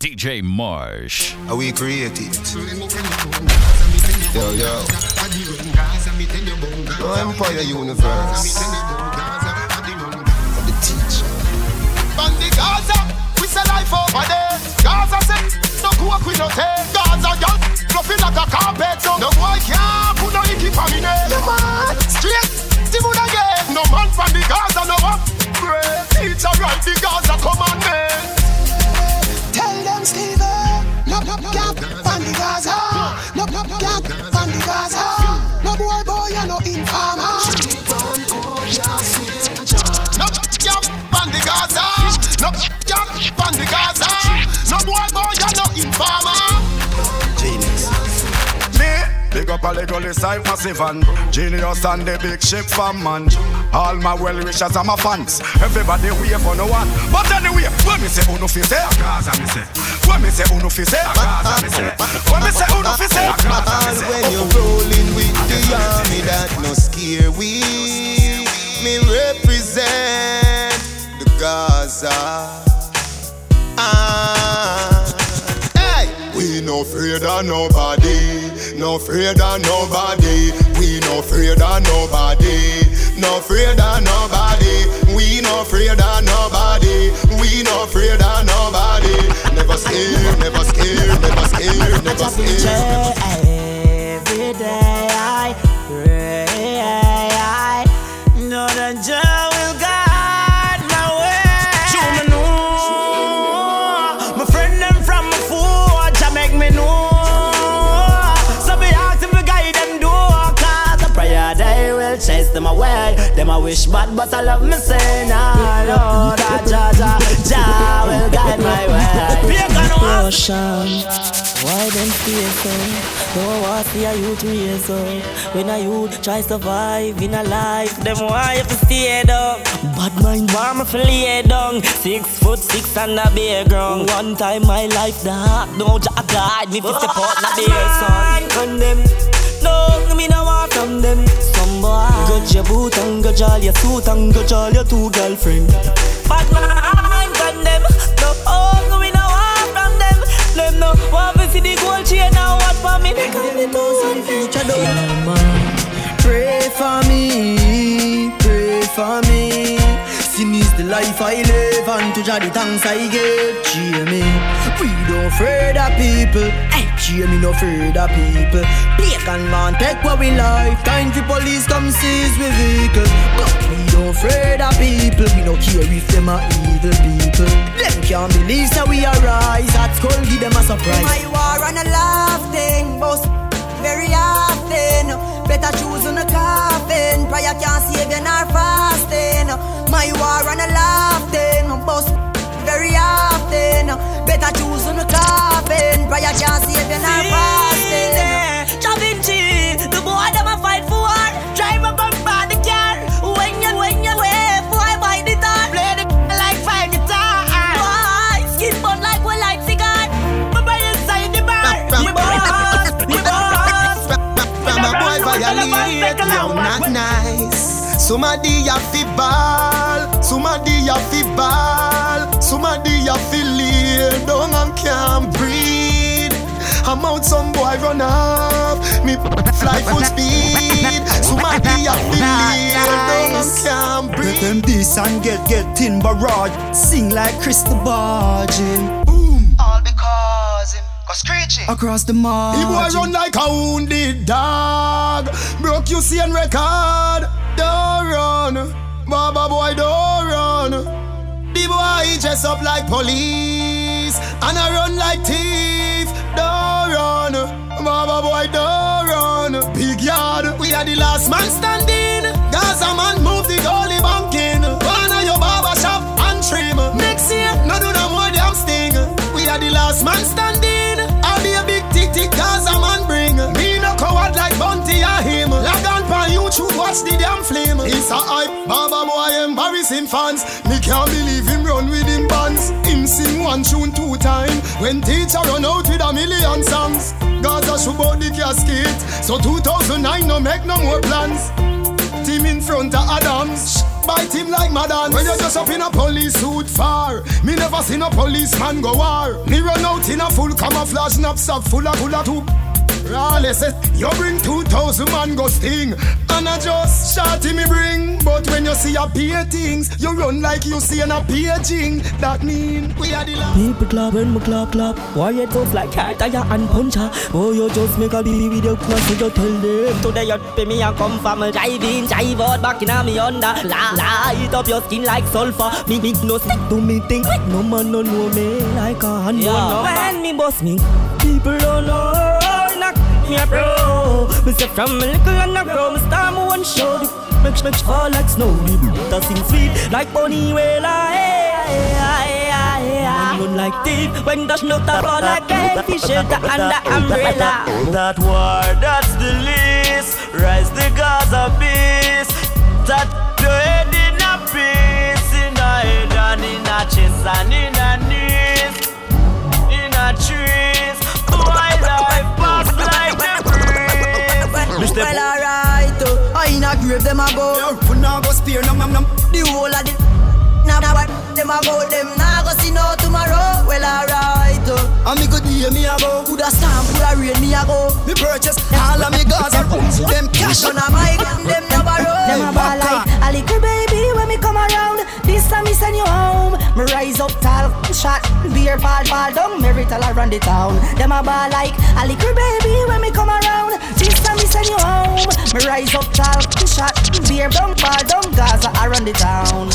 DJ Marsh. Are we create it? Yo, yo. No Empire Universe. For the teacher. Bandi Gaza, we say life over there. Gaza say, no cook we no take. Gaza girl, fluffy like a carpet. So no boy can't put no icky for me name. No man, straight, still would again. No man from the Gaza, no one. Great teacher, right the Gaza commandment. Them Steven, no no can't from the Gaza, no no can't from the Gaza. No boy boy, you no informer. No jump on the Gaza. No jump on the Gaza. No boy boy, you Me, big up a little side massive and genius and the big ship from man. All my well wishers my fans. Everybody for no one. But anyway, when me say uno fi say, Gaza me say. When me say uno fi say, Gaza me say. When me say uno fi say, Gaza me say. when you're rolling with the army that no scare we. Me represent the Gaza. Ah. Hey! We no afraid of nobody, no afraid of nobody. We no afraid of nobody, no afraid of nobody. We no afraid of nobody, we no afraid of nobody. Never scared, never scared, never scared, never scared. Every day wish bad, but I love me say nah, Lord, that Jah Jah Jah will guide my way. Pagan one. Ocean. Why them stay so? No one see a youth raise up. When a youth try survive in a life, them why you fi stay down. Bad mind want me fi lay down. Six foot six and a bare ground. One time my life dark, no Jah guide me fi step out na bare sun. Condemn, no me no want from them. Some boy go your boot and go all your suit and go all your two girlfriend. Bad mind condemn, no oh me no want from them. Them no want to see the gold chain and what for me. They call me to future door. Pray for me, pray for me. Life I live, and to the thanks I give. Me, we don't afraid of people. Hey, me, no afraid of people. Pagan man take what we life. Time for police come seize we vehicle. But we don't afraid of people. We don't care if them are evil people. Them can't believe so we arise. At school give them a surprise. My war and a love thing, boss very often. Better choose on a coffin. Prayer can't save you nor fasting. My war and a love thing, boss very often. Better choose on a coffin. Prayer can't save you nor fasting. Da Vinci, the boy them a violate, yo, not nice. Somebody a fi ball, somebody a fi ball, somebody a fi lay down and can't breathe. I'm out, some boy run off, me fly full speed. Somebody a fi lay down and can't breathe. Let them this and get get in barrage. Sing like Crystal Bargin. Screeching. Across the The boy margin. run like a wounded dog. Broke you see and record. Don't run. Baba boy, don't run. The boy dress up like police. And I run like thief. Don't run. Baba boy, don't run. Big yard. We are the last man standing. Watch the damn flame. It's a hype, Baba boy embarrassing fans. Me can't believe him run with him bands. Him sing one tune two time. When teacher run out with a million songs. Gaza should out the casket. So 2009 no make no more plans. Team in front of Adams. Bite him like Madan. When you just up in a police suit far. Me never seen a policeman go war. Me run out in a full camouflage knapsack full of full of. Rawless, you bring 2,000 man go sting. And I just shorty me bring But when you see a peer things You run like you see an a paging That mean we are the last. People clap when me clap clap. Why you tough like cat tire and puncher? Boy you just make a baby video class So you tell them Today you pay me and come from a drive in Drive out back in a me under. La Light up your skin like sulfur. Me me no stick to me thing. No man no know me like a hand yeah. When me boss me. People don't know. knock me a bro. Me say from a little and a grow, me start me one show. The make make fall like snow. The butter sing sweet like bunny wailer. Like thief when the snow tap all like a shelter under umbrella. That war, that's the list. Rise the Gaza beast. That the head in a piece, in a head and in a chest and in a knees, in a trees. My breeze. Well, alright, uh, I in a grave, them a go. For now go spear, no, no, no. The whole of the now, now, them a go, them nah go see no tomorrow. Well, alright, uh, And me good year me a go coulda storm, coulda rain, me a go. Me purchase all of me Gaza Them cash None of my them never. Them a ball like a little baby when me come around. This time me send you home. Me rise up tall, shot, beer ball, ball down, marital around the town. Them a ball like a little baby when me come around. This time me send you home. Me rise up tall, shot, beer down, ball down, Gaza around the town.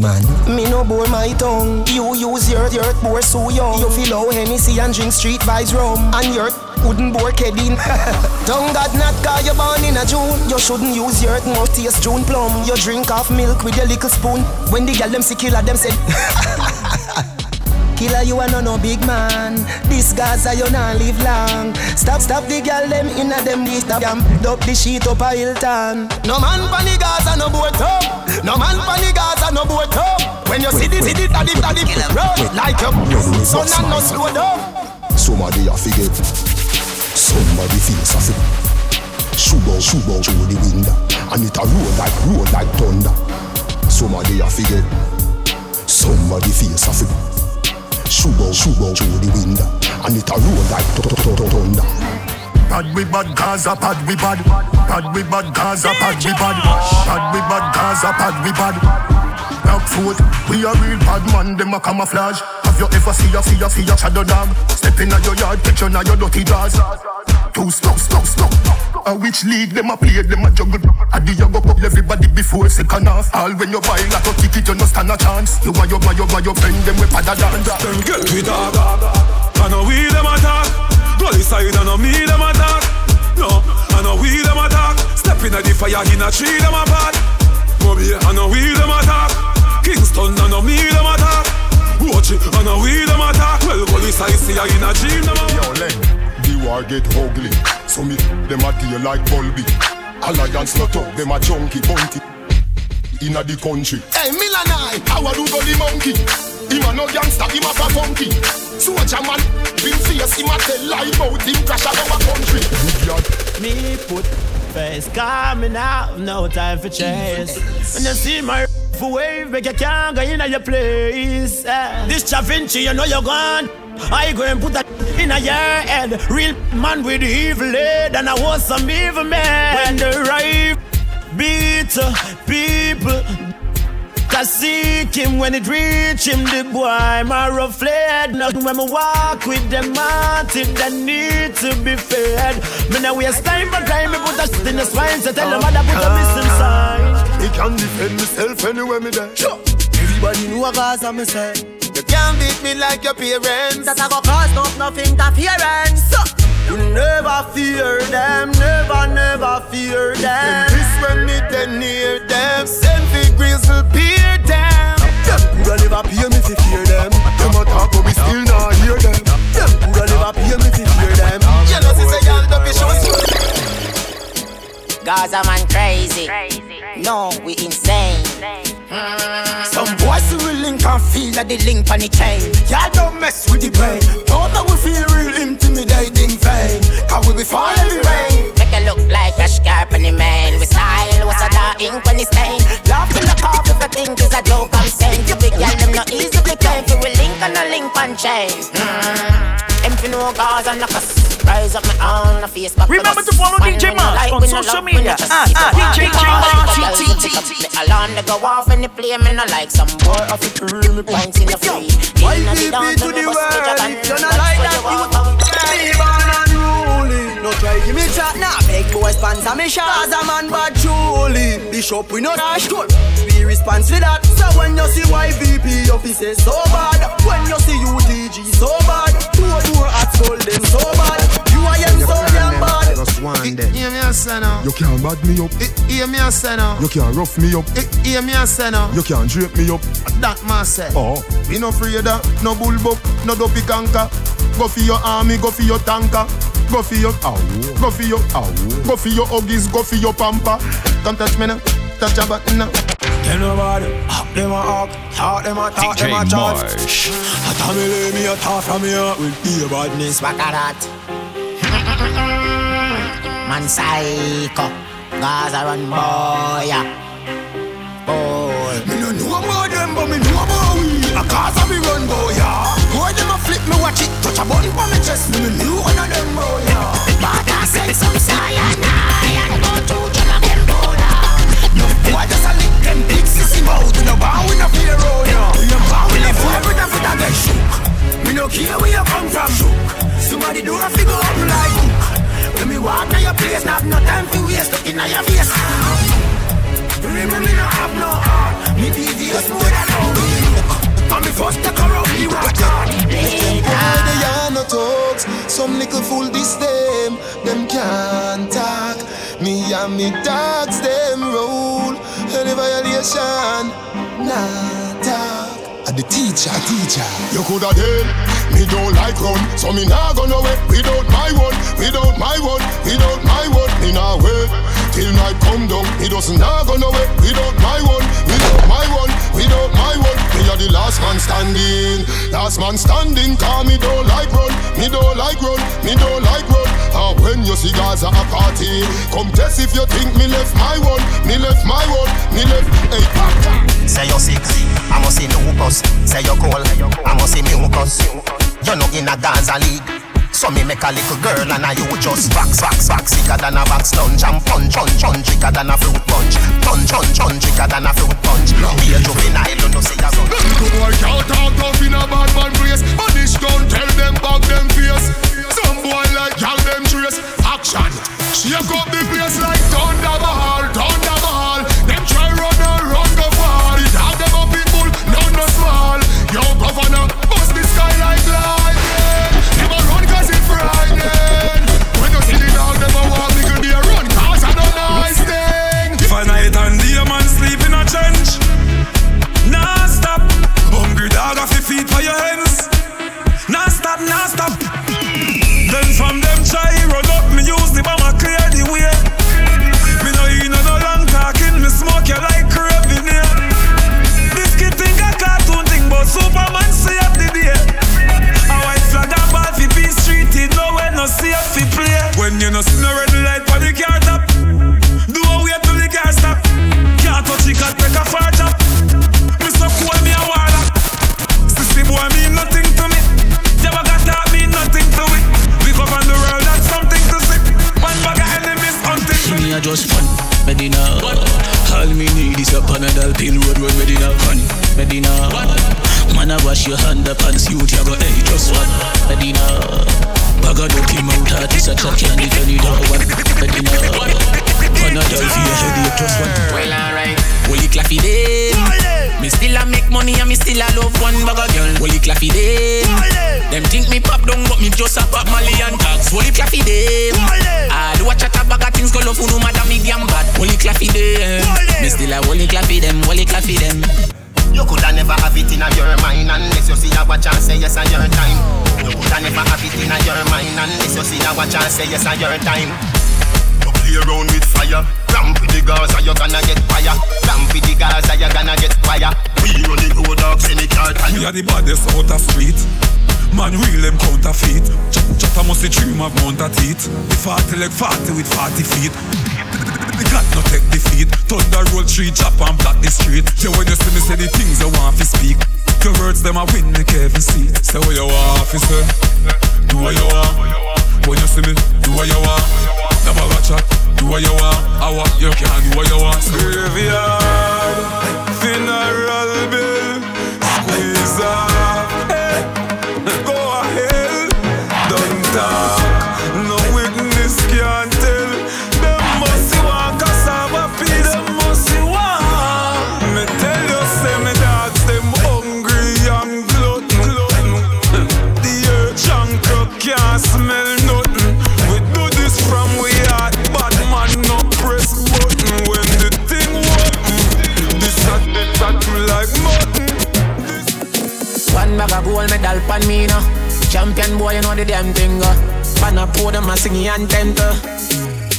man Me no bore my tongue. You use your your bore so young. You feel how Hennessy and drink Street Vybz rum. And your wooden bore don't got not cause you born in a June. You shouldn't use your mouth taste June plum. You drink half milk with your little spoon. When the girl them sick killer them said Killer, you are no no big man. This Gaza, you not live long. Stop, stop the girl them inna them this stop them. Dump the sheet up a Hilton. No man pan the Gaza, no boat up. No man pan the Gaza, no boat up. When you see the see the daddy daddy run like a son and no slow down. Somebody a forget. Somebody feels a fit. Shoot out, shoot out through the window. And it a roll like, roll like thunder. Somebody a forget. Somebody feels a fit. Shoot out, shoot out through the window. And it a roll like thunder. Bad we bad Gaza, bad we bad. Bad we bad Gaza, bad we bad. Bad we bad Gaza, bad we bad. Black foot, we a real bad man, them a camouflage. Have you ever see a see a see a shadow dog? Step in your yard, catch you your dirty jaws. Too slow, slow, slow. A which league them a play, them a juggle. A the you go up everybody before second half. All when you buy like a ticket, you no stand a chance. You and your, your, your, your friend, them we pada dance. Them get we dog. I know we them attack. Bloody side, I know me them attack. No, I know we them attack. Step in the fire, in a tree them apart. Bobby, I know we them attack. Kingston, I know me them attack. Watch it, I know we them attack. Well, police I see I in a dream them Yo, Len, the war get ugly. So me, them a deal like Bulby. Alliance not up, them a chunky bunty. Inna the country. Hey, Milanai, how do go the monkey? Him a no gangster, him a fa funky. Soldier man, been fierce, him a tell lie about him crash out our country. Me put face coming out, no time for chase. When you see my for wave, make you can't go in your place. Eh. This Da Vinci, you know you're gone. I go and put that in a your head. Real man with evil head, and I was some evil man. When the right beat people. Cause seek him when it reach him, the boy my rough fled. Now when me walk with them hearted that need to be fed. Me now waste time for time, me put a shit in the swine, so tell them mother put a missing ah, sign. Me can defend myself anywhere me there. Sure. Everybody know a Gaza me say. You can't beat me like your parents. That I go cause no nothing interference. So, You never fear them, never, never fear them. This when me then near them, send fi grizzle peer them. Them coulda never pay me fi fear them. Them a talk but we still not hear them. Them coulda never pay me fi fear them. You know, sister, y'all don't be sure. Gaza man crazy. No, we insane. Some boys who will link and feel that the link on the chain. Y'all don't mess with the brain. Don't know we feel real intimidating vain. Cause we be falling rain. Make it look like a scarp on the man. We style ink when it's stain. Love in the if I think is a joke I'm saying. You big girl them not easy to. For we link and a link on chain. Mm. Them fi know and a cuss. Rise up my own, a face back Remember to follow DJ Marsh on social media. Ah, ah, DJ Marsh, The alarm they go off and they play me no like some boy of the crew me points in the free. Why keep it to the world? You don't like that give me chat now. Big boy sponsor me shots a man bad truly. Bishop we no dash good. We respond to that. So when you see YVP officers so bad, when you see UTG so bad, two more at soul them so bad. You are them so damn bad. Just one day. Hear me a say now. You can't bad me up. Hear me a say now. You can't rough me up. Hear me a say now. You can't drape me up. That man say. Oh. We no afraid of no bull buck, no dopey canker. Go for your army, go for your tanker. Go for your ow, go for your ow, go for your huggies, go for your pamper. Don't touch me now, touch a button now. Tell nobody, hawk them a hawk, talk them a talk, them a talk. Marsh. A Tommy Lee me a talk from here with be a badness. Back at that. Man psycho. Gaza run boy. yeah. Boy. Me no know about them, but me know about we. A cause of me run boy, yeah. Me watch it, touch a button for me chest. Me knew one of them boy, yeah. But I said some cyanide and go to John of them border. Boy, just a lick them big sissy mouth. We no bow, we no fear, yeah. We no bow, we live forever, never that get shook. Me no care where you come from, shook. Somebody do a figure up like hook. When me walk to your place, not no time to waste. Look inna your face. Remember me no have no heart. Me devious more than how And me first take a round, me walk hard. Boy, they are no talks. Some little fool this them, them can't talk. Me and me dogs them roll. Any violation, nah talk. And the teacher, teacher. You coulda dead. Me don't like run, so me nah go nowhere without my one, without my one, without my one. Me nah wait till night come down. Me just nah go nowhere without my one, without my one, without my one. Me a the last man standing, last man standing. Cause me don't like run, me don't like run, me don't like run. And when you see at a party, come test if you think me left my one, me left my one, me left. Hey, Say you're sick, I must see lupus. Say you're cold, I must see mucus. You're not in a Gaza league. So me make a little girl and I you just box, box, box Sicker than a box lunch and punch, punch, punch. Tricker than a fruit punch. Punch, punch, punch. Tricker than a fruit punch. Be a juvenile, you know see a gun Little boy can't talk tough in a bad man place. Punish gun, tell them back them face. Some boy like y'all them trace. Action, shake up the place like Thunderball, Thunderball say yes on your time You play around with fire. Ramp with the Gaza, you gonna get fire? Ramp with the Gaza, you gonna get fire? We running road dogs the car We are the baddest out of street. Man real them counterfeit. Ch- Chatter must the dream of mount a teeth. The 40 leg 40 with 40 feet. The cat no take defeat. Thunder roll tree chop and block the street. Yeah when you see me say the things I want to speak. Your words them a win me Kevin seat. Say what you want to say? Do what you know when you see me, do what you want. Never watch out, do what you want. I want you can do what you want. Graveyard, funeral, baby. Singing anthem to.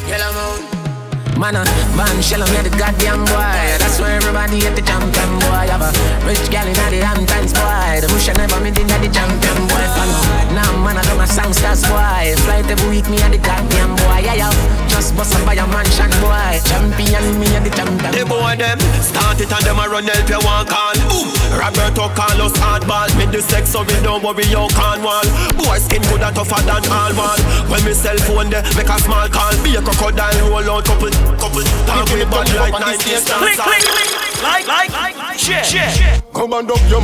Yellow moon. Man, uh, man, shell on the goddamn boy. That's why everybody at the champion boy. Have a rich gal in the Hamptons boy. The bush never made in the champion boy. Follow. Now, man, I got my songsters boy. Flight every week, me at the goddamn boy. Yeah, yeah. Just bust up by a mansion boy. Champion, me at the champion. The boy them start it and them a run help you one call. Boom. Roberto Carlos hardball. Me the sex so we don't worry you can't wall. Boy skin good and tougher than all wall. When me cell phone there make a small call. Be a crocodile roll out couple couple talk with body like 90s Click, click, click, like, like, like, share, share. Come and up your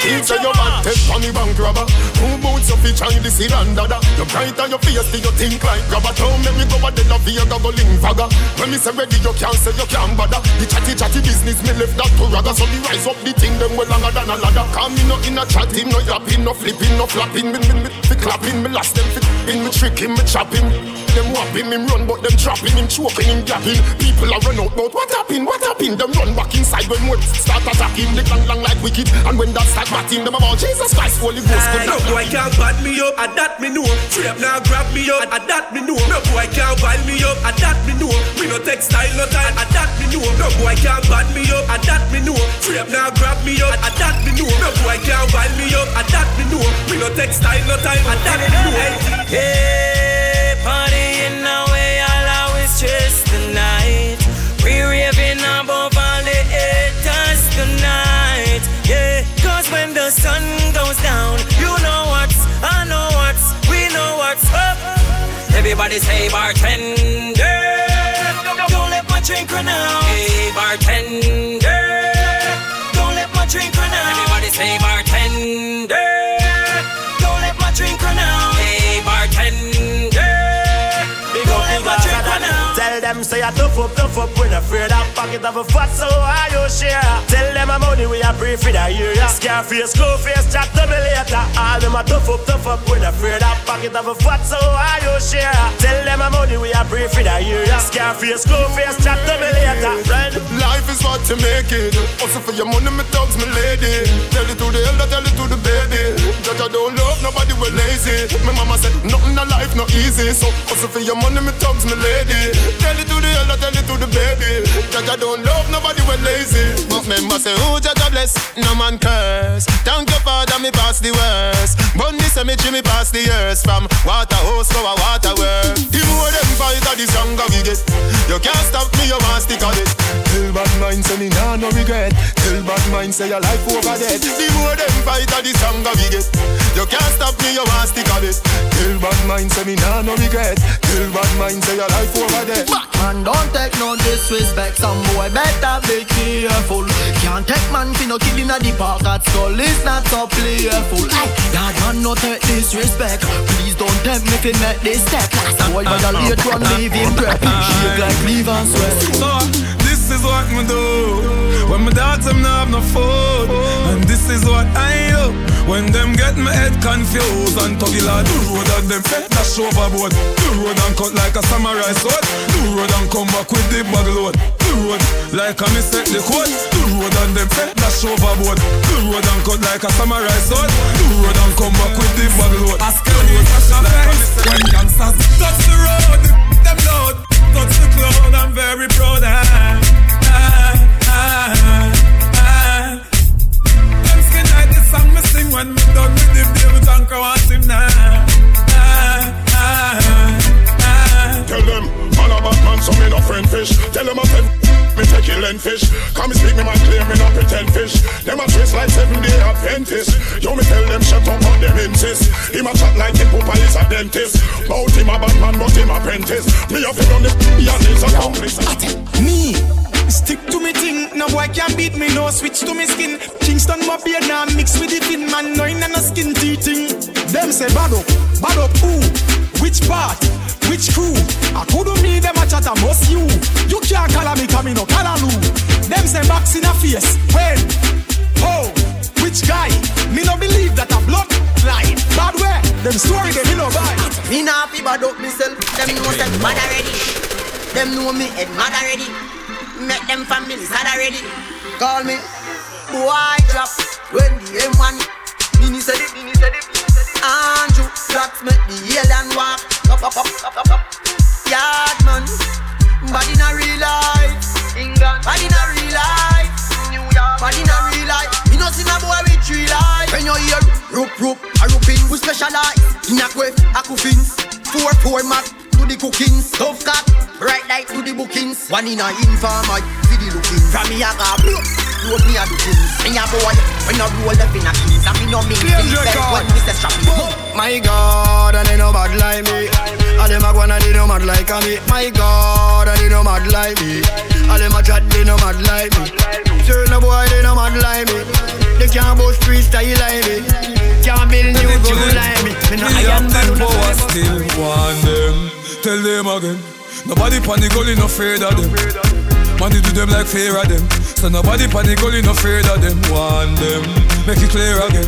He say your bad take for me bank robber. Who boots up each and this and dada You bright on your face till you think like grabber? Don't make me go a dead of Vega go link fagger When me say ready you can't say you can't bother. The chatty chatty business me left that to rather So me rise up the thing them well longer than a ladder. Cause me no in a chatting, no yapping, no flipping, no flapping. Me, me, me, me clapping, me last them fit in, me tricking, me chopping. Them whopping, him run but them trapping, him choking, him gapping. People are run out but what happened, what happened? Them run back inside when we start attacking They long long like wicked. And when that start batting them about Jesus Christ Holy Ghost No boy can't bad me up, and that me know. Trap now grab me up, and that me know. No boy can't bad me up, and that me know. Me no textile no time, and that me know. No boy can't bad me up, and that me know. Trap now grab me up, and that me know. No boy can't bad me up, and that me know. Me no textile no time, and that me know. Hey, Everybody say bartender. Don't let my drink run out. Hey, bartender tough up, tough up When afraid of pocket of a fat so are you share Tell them I'm money we are pray for the year Scarface, go face, chat to me later All them a tough up, tough up When afraid of pocket of a fat so are you share Tell them I'm money we are pray for the year Scarface, go face, chat to me later Life is what you make it. Also for your money, me thugs, me lady. Tell it to the elder, tell it to the baby. Judge, I don't love nobody, we lazy. My mama said, nothing in life no easy. So also for your money, me thugs, me lady. Tell it to the elder, tell it to the baby. I don't love nobody, we lazy. But member say, oh, who judge a bless? No man curse. Thank your father, me pass the worst. Bunny cemetery, me pass the years. From water hose to a water work. The more them fight, the stronger we get. You can't stop me, you want stick on it. Tell bad mind say me nah no regret. Tell bad mind say your life over dead. The more them fight, the stronger we get. You can't stop me, you want stick on it. Tell bad mind say me nah no regret. Tell bad mind say your life over dead. Man, don't take no disrespect. Some boy better be careful. Can't take man fi no killing a the park at skull. It's not so playful. Ay, God man, no take disrespect. Please don't tempt me fi make this step. Last boy better late run leave him preppy. Shake like leave and sweat. So, this is what me do When my dogs them not have no food And this is what I do. When them get my head confused And tuggy la do road and them fed dash overboard Do road and cut like a samurai sword. Do road and come back with the bag load. Do road like a set the code Do road and them fed dash overboard Do road and cut like a samurai sword. Do road and come back with the bag load. Ask the road like a me When gangsters touch the road Them load. Touch the cloud, I'm very proud. Ah, ah, ah. When me done with him. David Anchor want him now. Ah, ah, ah. Tell them, so me no friend fish. Tell them I said, me take killing fish. Come me speak me man clear, me no pretend fish. Them a twist like seven day Adventist. Yo me tell them shut up, but them insist. Him a chat like him papa is a dentist. Bout him a bad man, but him apprentice. Me a fi run the he a his. Me Stick to me thing, no boy can beat me, no switch to me skin. Kingston my beer now mix with the fin man, no in a skin teething. Them say bad up, bad up who? Which part? Which crew? I couldn't me them a chat, must you. You can't call me, come no call Them say box in a face, when? Oh, which guy? Me no believe that a blood line. Bad way, them story they me no buy. Me nah fi bad up myself. Them know say mad already. Them know me head mad already. Make them families sad already. Call me boy drop when the M1. Mini said it, mini said it. Andrew, blacks make the alien walk. Up, up, up, up, up, up. Yard man, but in a real life. England, in a real life. New York, but in a real life. You know, see my boy with three life. When you hear rope, rope, a rooping, we specialize in a quiff, a coffins. Four, four, mat, to the cooking. Tough cat, right light to the bookings. One in a informer, see the looking. From me, I got. Road me a do things. Me a boy, when I roll up in a kings, and me no mean things. When me say strap My God, and they no bad like me. All them a go and they no mad like me. My God, and they no mad like me. All them a chat, they no mad like me. Sure, no boy, they no mad like me. They can't boast freestyle like me. Can't build new good like me. Me no iron man, no power still want them. Tell them again. Nobody panic, only no afraid of them. Money do them like fear of them. So nobody panic, only no afraid of them. Want them, make it clear again.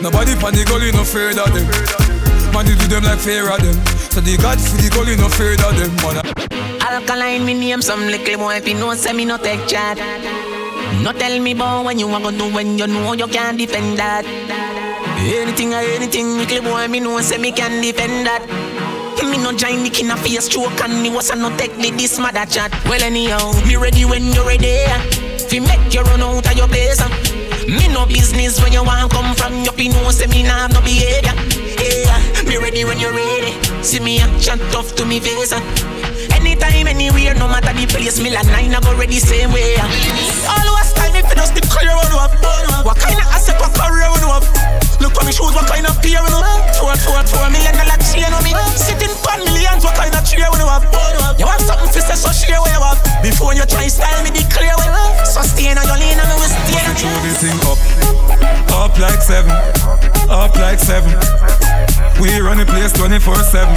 Nobody panic, only no afraid of them. Money do them like fear of them. So the God for the only no afraid of them. Man. Alkaline, me name some little boy, if you know, say me no take chat. No tell me about when you want to do when you know you can't defend that. Anything or anything, little boy, me know, say me can defend that. Me no join the king of face stroke and me was a no take the this mother chat. Well anyhow, me ready when you're ready. Fi make you run out of your place. Me no business when you want come from. You fi know say me nah have no behavior. Yeah, me ready when you're ready. See me action tough to me face. Anytime, anywhere, no matter the place, me like nine, I go ready same way. Always time if you just the clear one up. What kind of asset, what career one up? Look on me shoes, what kind of pair one up? Four, four, four million dollar chain on me. Sitting on millions, what kind of chair one up? You want something for say so share where you up. Before you try style me, the clear way. So stay on your lane and we stay on Throw the thing up, up like seven, up like seven. We run the place 24 7.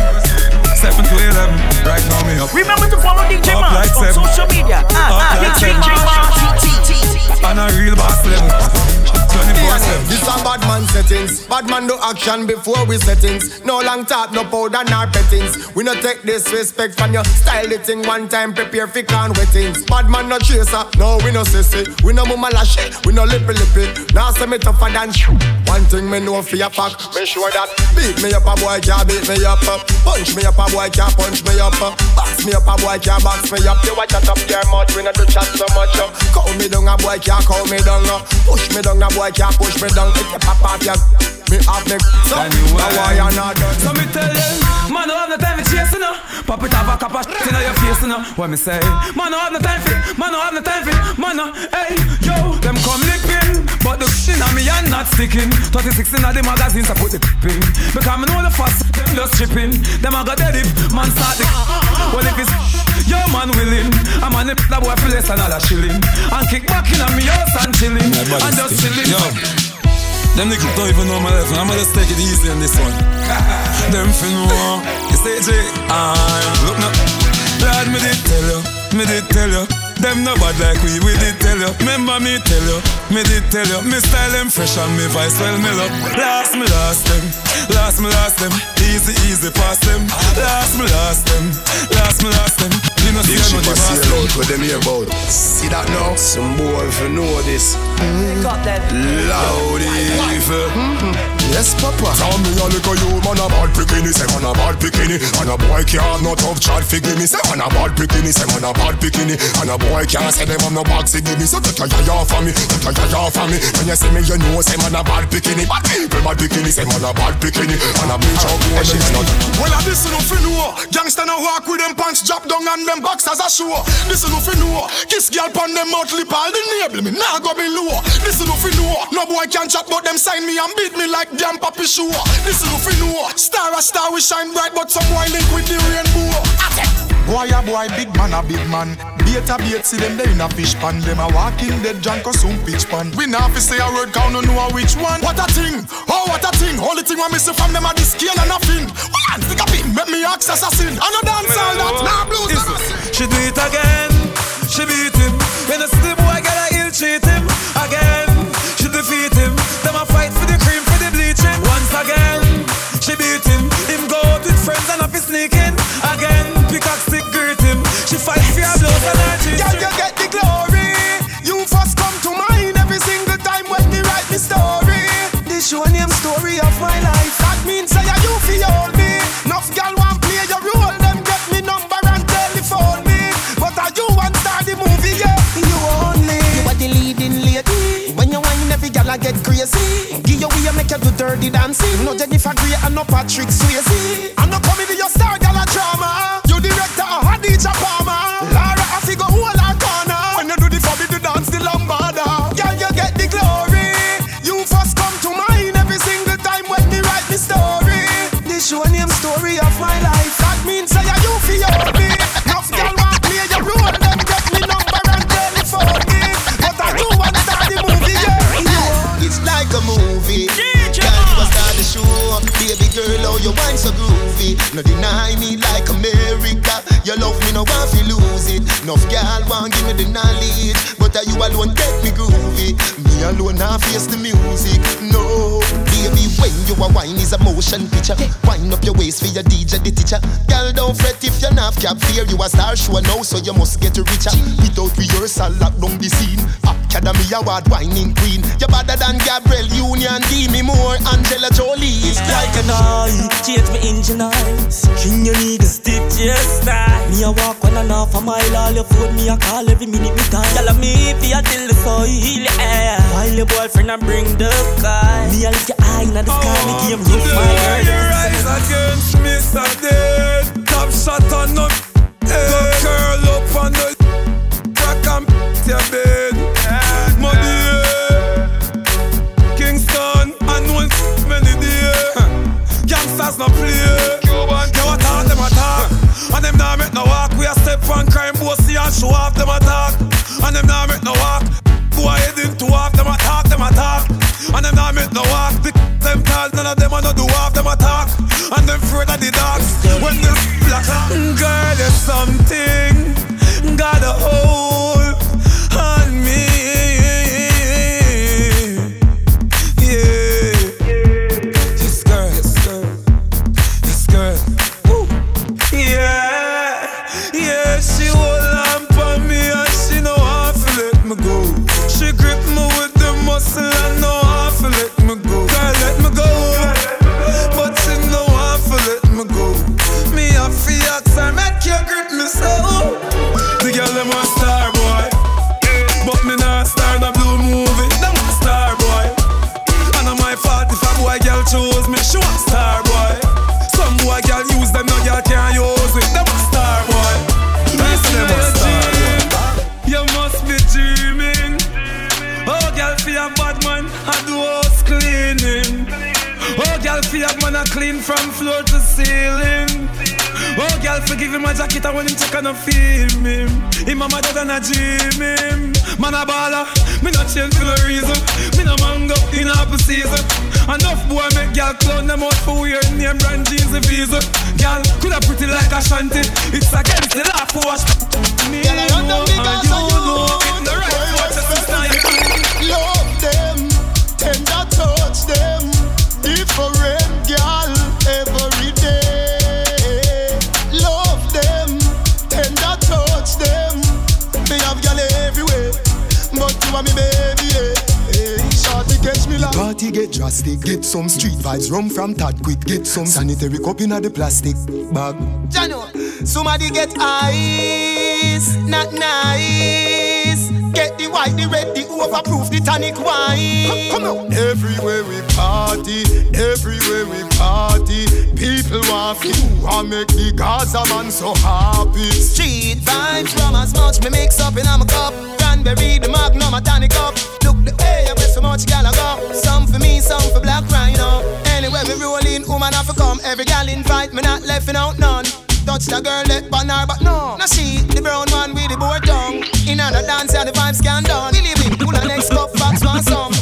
7 to 11, right now me up. Remember to follow DJ Up Mark like on seven. social media. Ah, Up ah, like DJ seven. Mark. On a real boss level. 24 7. This a bad man settings. Bad man do action before we settings. No long talk, no powder, nor pettings. We no take disrespect from your style the thing one time. Prepare for can wettings. Bad man no chaser, no we no sissy. We no mama lashy, we no lippy lippy. Now say me tougher than sh- One thing me know for your pack. Make sure that beat me up a boy can't beat me up. Punch me up a boy can't punch me up. Box me up a boy can't box me up. You watch chat up your mouth, we no do chat so much. uh. Call me down a boy can't call me down. uh. Push me down a boy can't push me down. If you pop off your me have me so now why you not done? So me tell them, man, no have no time for chasing no. Pop it off a cup of shit in your face no. What me say? Man, no have no time for, man, no have no time for, man, no. Hey, yo, them come licking, but the shit on me and not sticking. 26 in the magazines I put the pin. Because me know the fast, them just tripping. Them I got dead if man start the. Well if it's yo man willing, I'm on the that boy for less than all a shilling. And kick back in on me house and chilling, and just chilling. Yo. Them niggas don't even know my life, I'ma just take it easy on this one. Them fin know, you say J, I look now. Lord, me did tell you, me did tell you. Them no bad like we, we did tell you. Remember me tell you, me did tell you. Me style them fresh and me voice well me up. Last me last them, last me last them. Easy easy pass them. Last me last them, last me last them. You know see Big I'm the boss them. out with them here about. See that now? Some boy if you know this. Got that. Loud evil. Yes, Papa. Tell me a little you man a bad bikini, say man a bad bikini, and a boy can't have no tough chat fi give me. Say man a bad bikini, say man a bad bikini, and a boy can't say them have no box give me. So take a yaya for me, take a yaya for me. When you see me, you know say man a bad bikini, bad people bad bikini, say man a bad bikini, and a bitch out boy she not. Well, I this no fi know. Gangsta no walk with them pants drop down and them boxers a show. This is no fi. Kiss girl pon them mouth lip all the nable me. Nah go be low. This is no fi. No boy can chat but them sign me and beat me like damn papi show. This is fi know. Star a star we shine bright but some boy link with the rainbow. Boy a boy, big man a big man. Bait a bait, see them there in a fish pan. Them a walking dead junk or some pitch pan. We now fi say a word, count no know which one. What a thing, oh what a thing. Only thing I miss from them a the scale and nothing. One, stick a bit, make me ask assassin. I no dance all that, nah blues. She do it again. She beat him. When see the boy get a ill treat him again. She defeat him. Them a fight for the cream she beat him. Him go out with friends and up his sneaking again. Pickaxe stick greet him. She fight for her blows girl I get crazy. Give you way, make you do dirty dancing. No Jennifer Grey and no Patrick Swayze. And Enough girl want give me the knowledge, but are you alone get me groovy. Me alone now face the music. No, when you a wine is a motion picture. Wind up your waist for your DJ, the teacher. Girl, don't fret if you're not cap fear. You a star show now, so you must get richer. Without rehearsal, lock down the scene. Academy Award whining queen. You're better than Gabrielle Union. Give me more Angela Jolie. It's like an eye, change me engine eyes. King your nigga, stick to your style. Me a walk one and half a mile, all your phone me a call every minute me time. Tell me if you till the soil, yeah. While your boyfriend a bring the guy. Me a lift your eye in the sky, me give him rough my girl. Your eyes against me, so dead. Top shot on the head. Go curl up on the crack and your bed. Money, yeah. Kingston, and one many day. Gangsters no play. Cuban, you a talk, them attack. And them nah make no walk. We a step on crime, bossy and show off them attack. And them nah make no walk. Go ahead into off them attack, them attack. And them nah make no walk. Pick none of them a no do off them attack. And them afraid of the dogs. When they black, girl, there's something got a hold floor to ceiling. Oh, girl, forgive him my jacket I want him check and I feel me. Him mama dead and I dream him. Man a baller, me not change for no reason. Me no mango in apple season. Enough boy make girl clown them out for weird name brand jeans and visa. Girl, coulda pretty like a shanty. It's against the law for wash. Me Girl, I know and you know. It's the right what's us tonight. Love them, tender touch them, different girl Party get drastic, get some Street Vybz, rum from Tad quick, get some sanitary cup in the plastic bag. Jano, somebody get ice, not nice. Get the white, the red, the overproof, the tonic wine. Come, come on. Everywhere we party, everywhere we party. People want to and make the Gaza man so happy. Street Vybz from as much me mix up in a cup. Cranberry, the magnum, a tonic up. Much gal I. Some for me, some for black rhino. Anyway, roll in, woman have to come. Every gal invite me, not left out none. Touch the girl, let banner, but no. Now she, the brown one with the board tongue. In a dance, yeah, the vibes can done. We live in, pull the next cup, box one some.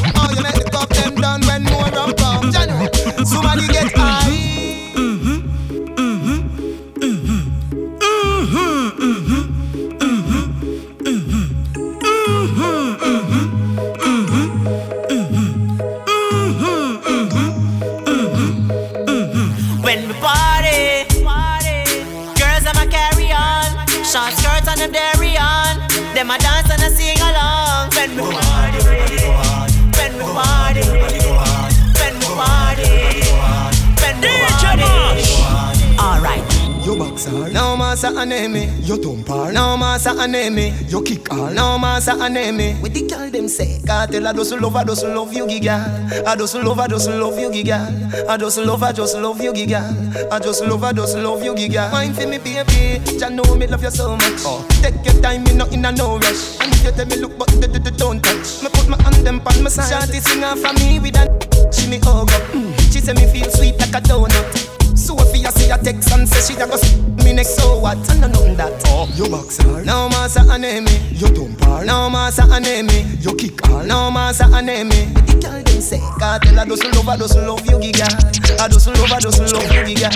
Massa enemy. You dump her. No massa enemy. You kick her. No massa enemy. With the girl them say, Kartel I just love, I just love you, giga. I just love, I just love you, giga. I just love, I just love you, giga. I just love, I just love you, giga. Mind for me, baby. Just know me love you so much. Oh. Take your time, me not in a no rush. And if you tell me look, but d- d- d- don't touch. Me put my hand them on my side. Shawty sing off for me with a she me hug up. Mm. She say me feel sweet like a donut. Sophia see a text and say she a go me next so what? I know nothing that. Oh, you box her. No massa enemy. You dump her. No massa enemy. You kick her. No massa enemy. The girl them say, Kartel I just love, I just love you, giga. I just love, I just love you, giga.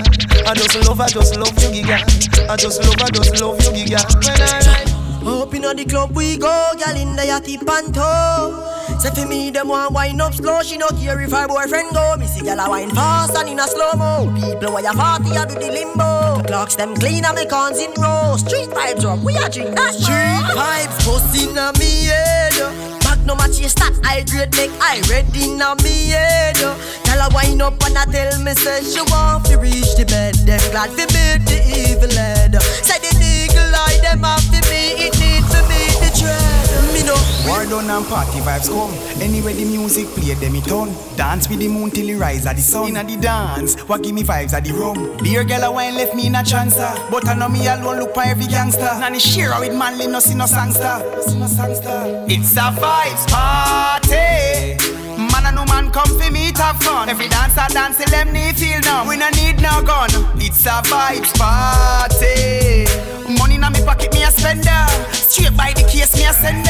I just love, I just love you, giga. I just love, I just love you, giga. When I ride. Up inna the club we go, girl in the yachty panto. Say for me, them want wine up slow. She no care if her boyfriend go. Me see girl a wine fast and in a slow mo. People where you party a do the limbo. Clocks them clean and me cons in row. Street Vybz up, we a drink that Street Vybz bustin' a me head. Magnum a chase that high grade make I red inna me head. Girl a wine up and a tell me say she want to reach the bed. Them glad to meet the evil head. Say the eagle eye them have to be it War done and party vibes come. Anyway the music play, them it on. Dance with the moon till it rise at the sun. Inna the dance, what give me vibes at the rum. Beer girl a wine left me in a chancer. But I know me alone look for every gangster. Nanny share with manly no see no sangster. It's a vibes party. Man and no man come for me to have fun. Every dancer dance till them knee feel numb. We no need no gun. It's a vibes party. Money in me pocket me a spender. Straight by the case me a sender.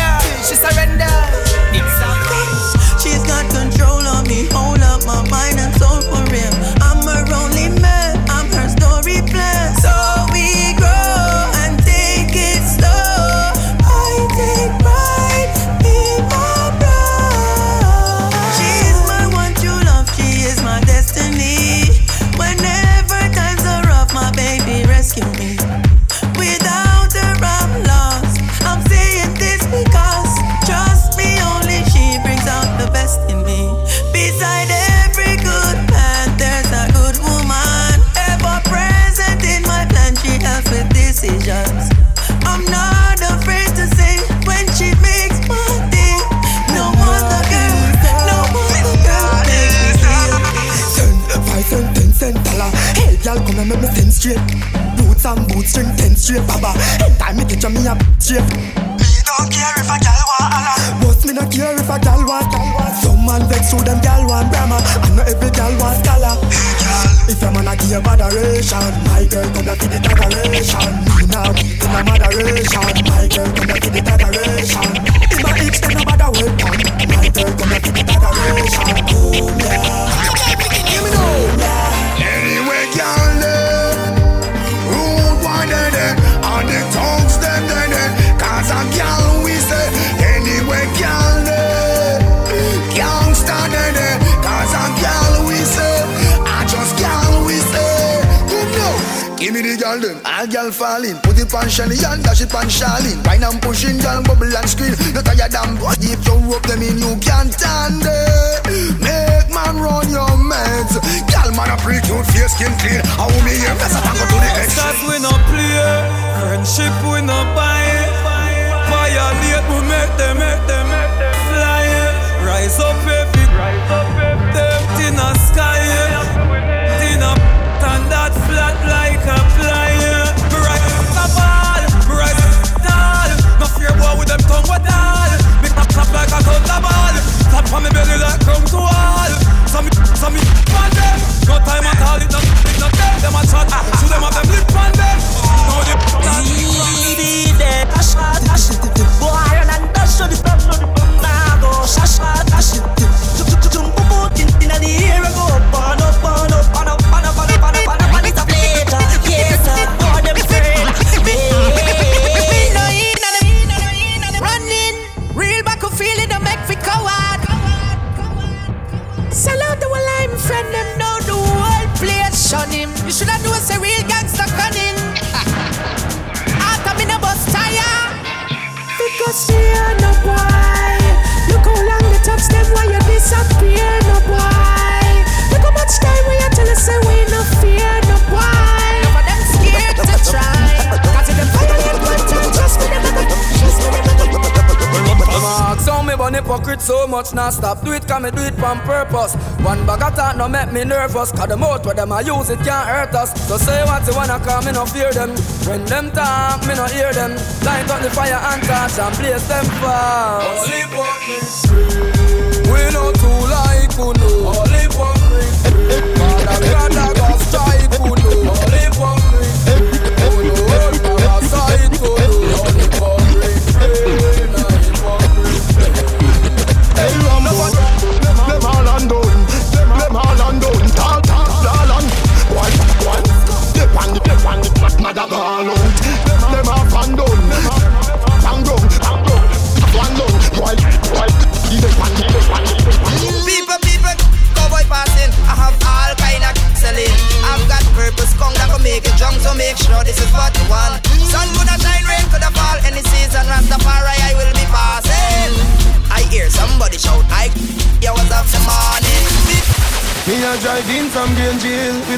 And Charlene. Wine and pushing, girl bubble and scream You tired damn boy, so much, now stop. Do it, come me do it on purpose. One bag of talk no make me nervous. Cause the mouth where them I use it can't hurt us. So say what you wanna come, me no fear them. When them talk, me no hear them. Light up the fire and touch and blaze them fast. We no too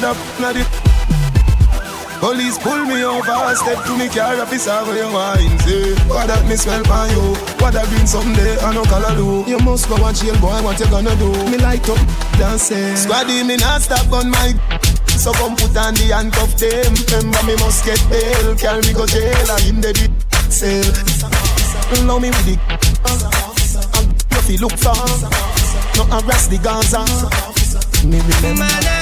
Jail with a bloody Police pull me over, step to me car officer where you wine say What that me smell by you, what that green someday I no color do. You must go and jail boy, what you gonna do? Me light up, dance Squaddy me not stop on my so come put on the handcuff them. Remember me must get bail, carry me go jail And in the deep cell Love me with the And you look for No harass the Gaza. Me remember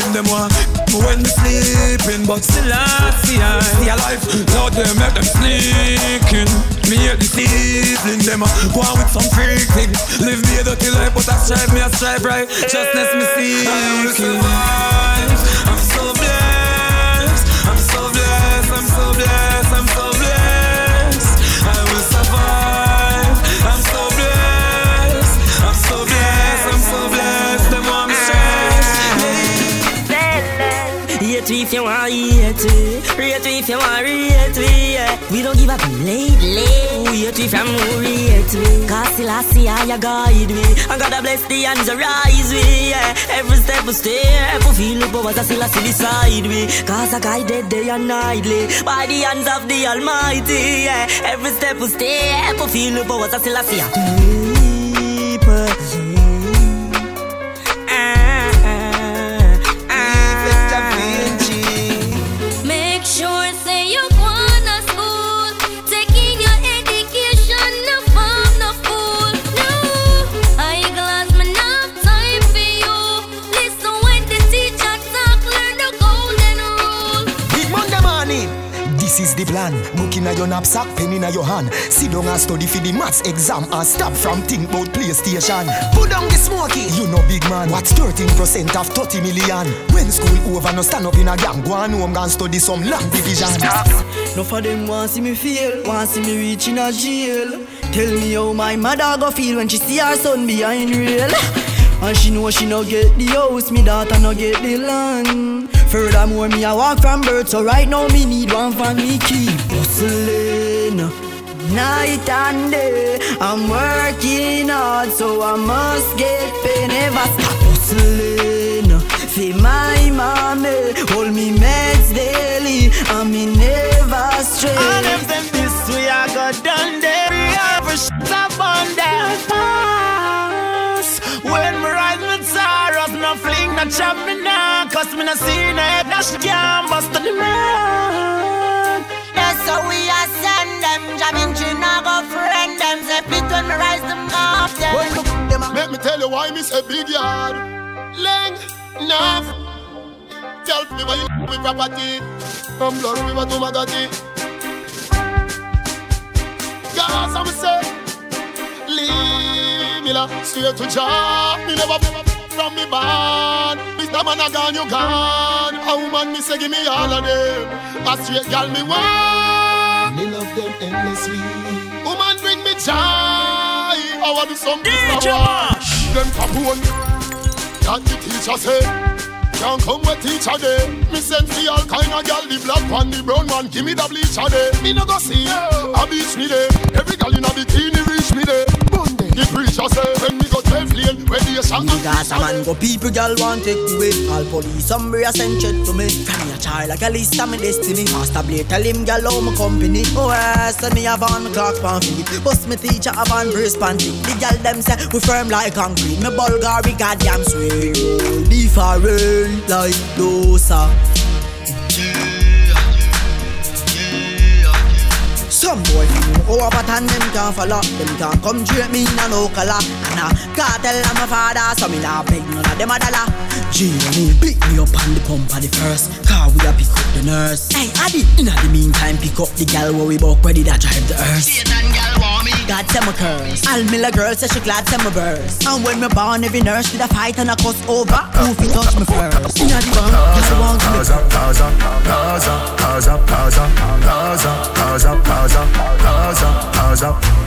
evening them want when sleeping, but still I see I see a life. Lord them make them sneaking. Me hear the evening them a go on with some freak thing. Live me a dirty life, but I strive me a strive right. Justness me seeking. I'm If you want hate Rate me if you want rate me yeah. We don't give up lately Hate me from who rate me Cause still I see how you guide me And God bless the hands that rise me yeah. Every step I step I feel the powers I still I see beside me Cause I guided day and nightly By the hands of the Almighty yeah. Every step I step I feel the powers I still I see People This is the plan. Book in your knapsack, pen in your hand. Sit down and study for the maths exam and stop from think about PlayStation. Put down the smoky. You know, big man. What's 13% of 30 million? When school over, no stand up in a gang. Go on home, and study some long division. No for them want see me fail, want see me reach in a jail. Tell me how my mother go feel when she see her son behind rail. And she know she no get the house, me daughter no get the land. Furthermore, me a walk from birth, so right now me need one for me keep hustling. night and day. I'm working hard, so I must get paid. Never stop hustling. See my mommy, hold me meds daily, and me never stray. And if them this way I got done there, we have a shit up on their no fling, no chop me now, cause me no see no head, that she can't bust on the man. That's how we are send them. Jamming chin, I go friend them. Say fit when me rise them up. Them. Let me tell you why me say big yard. Leng, nav. Tell me why you me property. From Blood River to Magati. Gas, I'm say. Leave me la, straight to job. Me never from me band. Mr. Man, I gone, you gone. A woman, me say, give me all of them. A straight girl, me want. Me love them endlessly. Woman, bring me joy. I want to do some DJ Marsh. Them capone. That the teacher say. Can't come with teacher day. Me send for all kind of gal, the black one, the brown one. Give me the bleacher day. Me no go see. A beach me day. Every gal in a bikini reach me day. The preacher say when me go twelve lane, when the shot. Niggas a man go people girl want take the way. All police somebody a send shit to me. From me a child like a list of me destiny. Master Blade tell him girl how my company Oh yes, send me have on my clock pan feet Bust me teacher have on brace panty The girl them say we firm like concrete. Me Bulgari goddamn sweet. Beef a rain like dosa Some boy feel over but and them can't follow. Them can't come treat me in a local And I can't tell them my father So me nah beg none of them a dollar. Jamie, pick me up on the pump of the first Car we a pick up the nurse. Hey Addy, in the meantime pick up the gal where we both ready that drive the earth Satan gal God tell me curse. All me la girl say she glad tell me verse. And when me born every nurse did a fight and a cuss over. Who fi touch me first? In the bank, just want to me. Pause up, pause up, pause up, pause up, pause up, pause.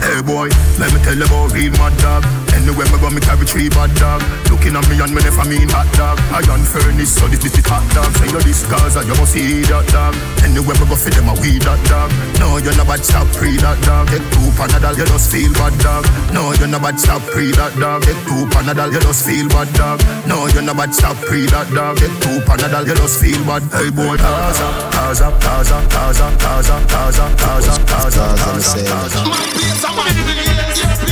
Hey boy, let me tell you about real mad dog. Anywhere me go, me carry three bad dog. Looking at me and me if I mean hot dog. I on furnace, so this this is hot dog. Say you this cause you must see that dog. Anywhere me go, fit them a weed that dog. No, you're not bad, stop pre that dog. Get two panadol, you just feel bad dog. No, you're not bad, stop pre that dog. Get two panadol, you just feel bad dog. No, you're not bad, stop pre that dog. Get two panadol, you just feel bad. Hey boy, pause up, pause up, pause up, pause up, pause up, pause up, pause up, pause up, pause up, pause up. My place, I'm my place. Your place, and your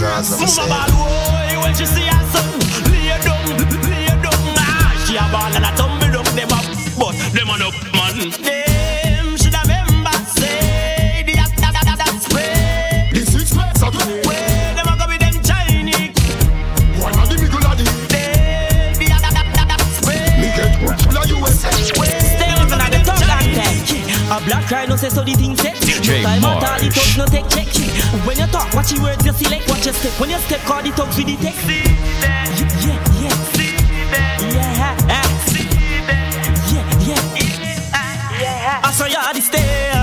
alone trace. Mama ball boy, when she see her son, lay down, lay down. Ah, she a ball and a tumble down. Them a but them a no man. Them black cry no say so the thing set. DJ no time at all the thugs no take check. When you talk, watch your words, you select, watch your step. When you step, call the thugs with the text. Yeah, yeah, yeah. Yeah, ah. yeah, yeah. I saw you at the stair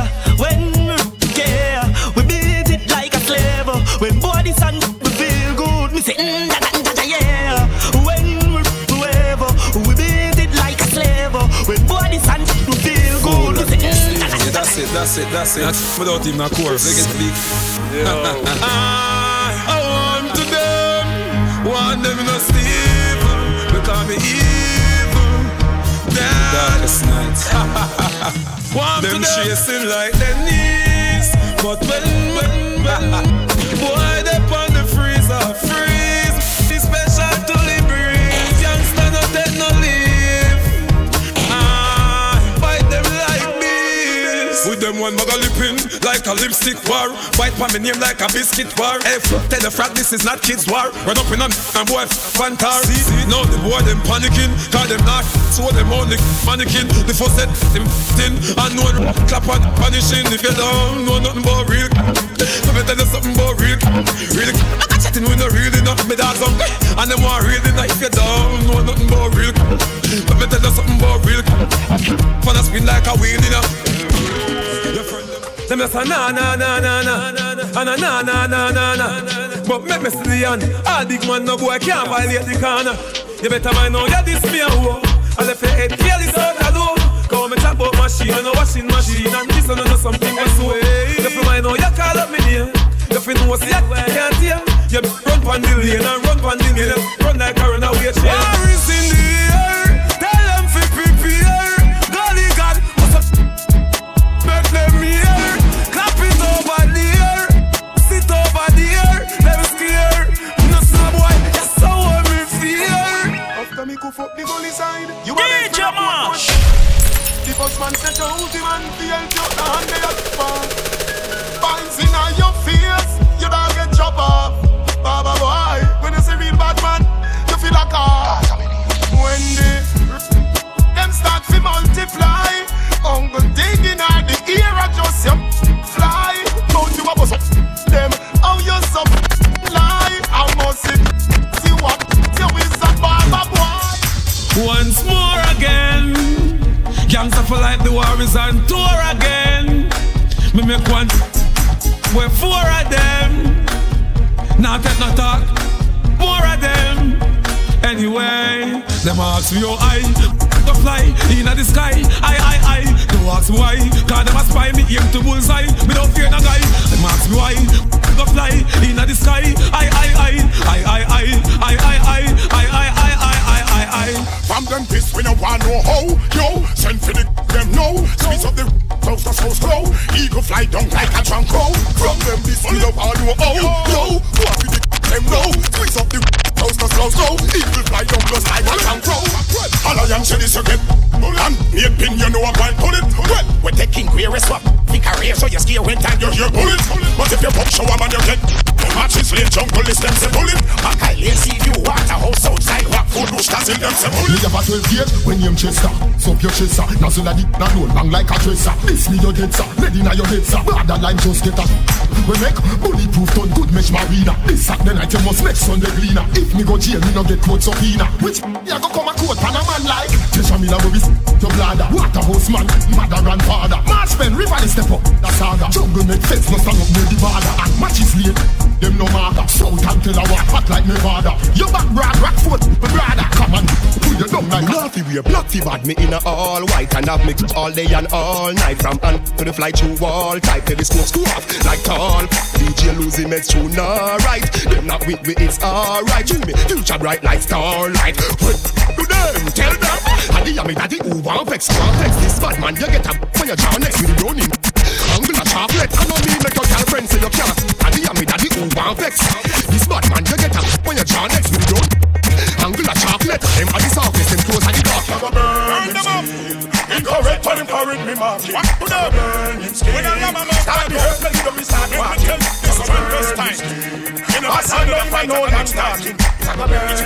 that's it, that's it, that's without him, of course. Make it speak. I, I want to them, want them in a sleep, because me evil. Darkest night. want them chasing like their knees, but when, when, when, them one muggle lipping like a lipstick war. Fight for me name like a biscuit war. F, tell the frat this is not kids war. Run up in a and boy fantar. See, now the boy them panicking, call them not so them only mannequin. The first set them thin and no clap on punishing. If you don't know nothing about real, let me tell you something about real, real. I'm chatting with no real enough, me dogs on and them want real enough. If you don't know nothing about real, let me tell you something about real. Wanna spin like a wheel, you know. Them just say na na na na na na a na na na na na. But make me see the hand. All big man no boy can't violate the corner. You better mind now that this me a hoe. And if your head careless out alone. Call me talk about machine and a washing machine and this and another something else. If you mind now you call up me name. If you know see I can't hear. You run pon the lane and run pon the lane. Run like a runaway train. War is in the fuck the gully side, you DJ Marsh. The first man set your ultimate feel you and they are far. Binds in your face, you don't get chop off. Baba boy, when you see real bad man, you feel like a ah, When they them start to multiply, make ones, We're four of them. Now take no talk. More of them. Anyway, them ask me how I go fly in the sky. I, I, I. They ask me why. Cause them a spy me aim to bullseye. Me don't fear no guy. Them ask me why. Go fly in the sky. I, I, I. I, I, I. I, I, I. I, I, I. I, I, I, I. From them piss we no want know how Yo, send for the them know Squeeze up the close the so slow. Eagle fly down like a drunk crow From them piss we no want know how Yo, go up with the them know Squeeze up the close the slow slow. Eagle fly down just like a drunk crow All I am saying is you get And me pin you know I'm going pull it Well, we're taking queer as swap The career so you scare when time you hear bullet But if you pop show 'em and you get Matches late jungle is them say bullet Back I lay see you water house outside Rock food bush in them say bullet Me have a 12 gauge when you Chester Sup your chaser Nozzle a dick na roll bang like a tracer. This me your dead sir. Lead inna your head sir. Brother line just get a We make bulletproof done good mesh marina. This Saturday night you must make Sunday cleaner. If me go jail me no get court subpoena Which ya go come a court pan a man like? Treasure me la worry your bladder. Waterhouse man Mother grandfather. March pen river step up The saga. Jungle make sense no stand up near the border. And matches late Them no marker South and what hot like Nevada You back broad rock foot Brother come on. Pull your dumb like Naughty we a bloody bad. Me in a all white And have mixed all day and all night. From hand to the fly through wall Type telescope screw off like tall. DJ losing meds true no right. Them not with me it's alright. You me future bright like starlight. When to them tell them. And the yummy daddy who want vex Want vex this bad man you get a For your jaw next. With the browning Angle a chocolate I know me make your girlfriend say you can't And the yummy daddy who want vex This bad man you get a For your jaw next with the browning Angle a chocolate Them are the softest Them close and the dark Burn them up. Incorrect for encourage me market. What do burn him skin? When I love my mouth, start the hurt, let me start walking. This is one first time. You know, I saw them fight know I'm starting. It's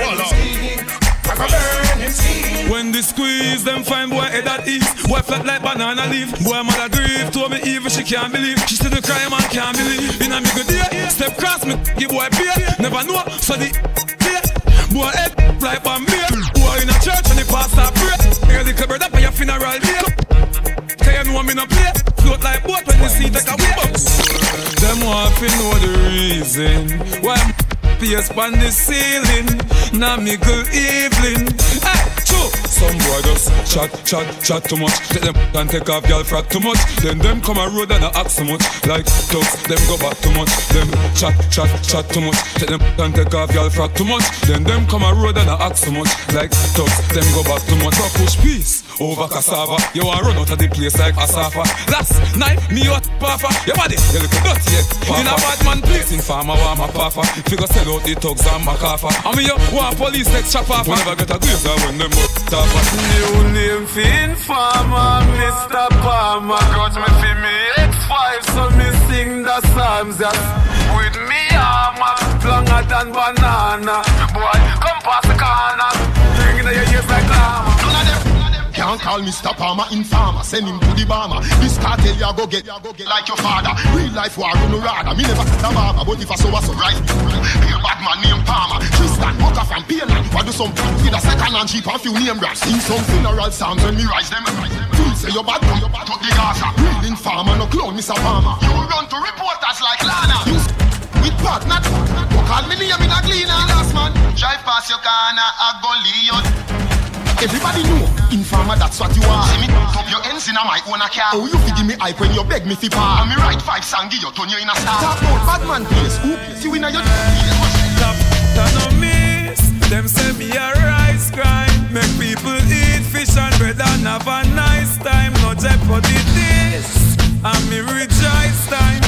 When they squeeze, them fine boy head at ease. Boy flat like banana leaf. Boy mother grief. Told me even she can't believe. She said the cry man can't believe. In a me good day, step cross me, give boy beer. Never know, so the beer. Boy head like Bambier. Boy in a church and the pastor pray. Hear the cupboard up for your funeral day. Cause you know in a play. Float like boat when the sea take a whip. Them want to know the reason why Pierce on the ceiling, now me good evening. Hey, true. Some boy just chat, chat, chat too much. Take them and take off girl frack too much. Then them come a road and a act so much. Like dogs, them go back too much. Them chat, chat, chat too much. Take them and take off girl frack too much. Then them come a road and a act so much. Like dogs, them go back too much. Go push peace over cassava. You want run out of the place like Asafa. Last night, me what papa. Your body, you look dirty head. In a bad man place in farmer, want my papa. Figure sell out the thugs and my kafa. I mean, you want police next chop off. Whenever get a grazer when them up top. New name fin farmer, Mr. Palmer. Got me fi me X5, so me sing the psalms. Yes. With me armor, longer than banana. Boy, come past the corner. Ringing in your ears like llama. Can't call Mr. Palmer informer, send him to the bomber. This Kartel ya go get, ya go get like your father. Real life war no rather. Me never see a barber, but if I saw so right, be a bad man named Palmer. Tristan Walker from Pearland, what do some with a second hand cheap and few name brands. Sing some funeral songs when me rise them. Feel say you bad, boy, you bad, the Gaza. Real informer, no clone, Mr. Palmer. You run to reporters like Lana. You with part, not call me name in a cleaner last man. Drive past your corner, I go leave. Everybody know, informer, that's what you are. See me top your ends in a my own car. Oh, you fi give me hype when you beg me fi par. And me write five song, give you turn you in a star. Talk about bad man place. Who see we know your Top, no miss. Them say me a rice grind. Make people eat fish and bread and have a nice time. No jeopardy this. And me rejoice time.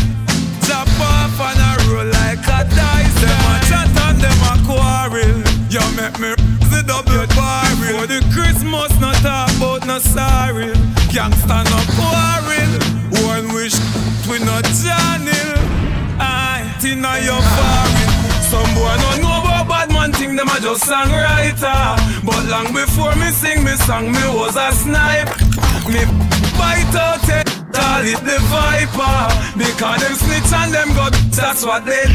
Chop off and a roll like a dice. Them a chat and them a quarrel. You make me the double barrel. For the Christmas, not about no sorry. Gangsta no quarrel. One wish we not channel. I Tina your foreign. Some boy no know about bad man thing, them a just songwriter. But long before me sing me song, me was a snipe. Me bite out it, call it the viper. Because them snitch and them got that's what they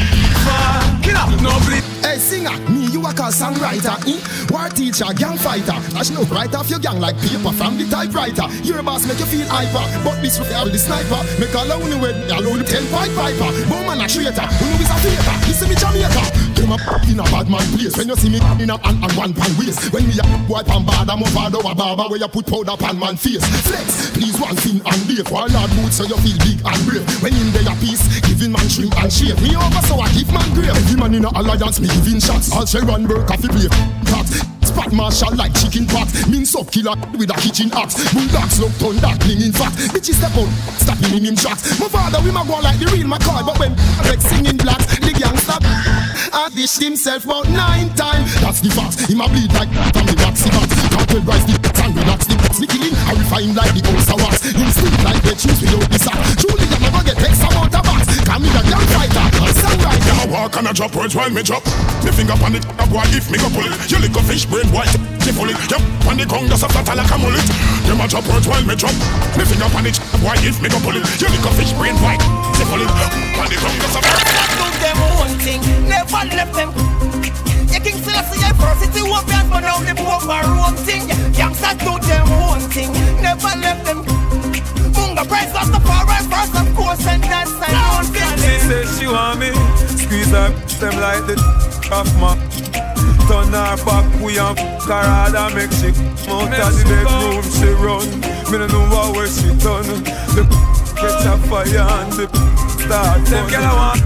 for. Killer, no bleed. Hey singer, me you a call songwriter, eh? War teacher, gang fighter. Dash no right off your gang like paper from the typewriter. Your boss make you feel hyper, but this with all the sniper. Make all only when all the ten point piper. Bowman a traitor, who know is a faker. Listen me Jamaica, a in a bad man place. When you see me in a and, and one pan waist. When me a boy pan bad, I'm a father a barber where you put powder pan man face. Flex, please one thing and leave. While hard boots so you feel big and brave. When in there a piece, giving man shrimp and shave. Me over so I give man grave. Every man in a alliance, me giving shots. All Sharon Burke, coffee play. Pot. Spot marshal like chicken pot. Mince up killer with a kitchen axe. Bulldogs look turn that in fat. Bitches step out, stop in him shots. My father, we ma go like the real McCoy. But when Rex singing blacks, the gang stop. I dished himself about nine times. That's the fact. He ma bleed like from the boxy box. Can't rise the and relax the box. Me killing, I refine like the old wax. Him sleep like the cheese without the sack. Truly, I never get X amount of box. Come me the gang fighter, songwriter. I walk and I drop words while me drop. Me finger on it, a boy if me go pull it. You lick a fish brain white, she full it. Yep, on the ground just a flat like a mullet. Them a drop words while me drop. Me finger on it, a boy if me go pull it. You lick a fish brain white, she full it. On the ground just a flat. Do them own thing, never left them. You King Selassie first, it's the one but now the poor for own thing. Youngsters do them own thing, never left them. Munga price lost the far right first, of course, and that's I don't She says she want me. Squeeze her them like the off my Turn her back, we and f*** her hard and make she come out of the bedroom she run. Me no know what way she done The catch a fire and the start Them girl I want.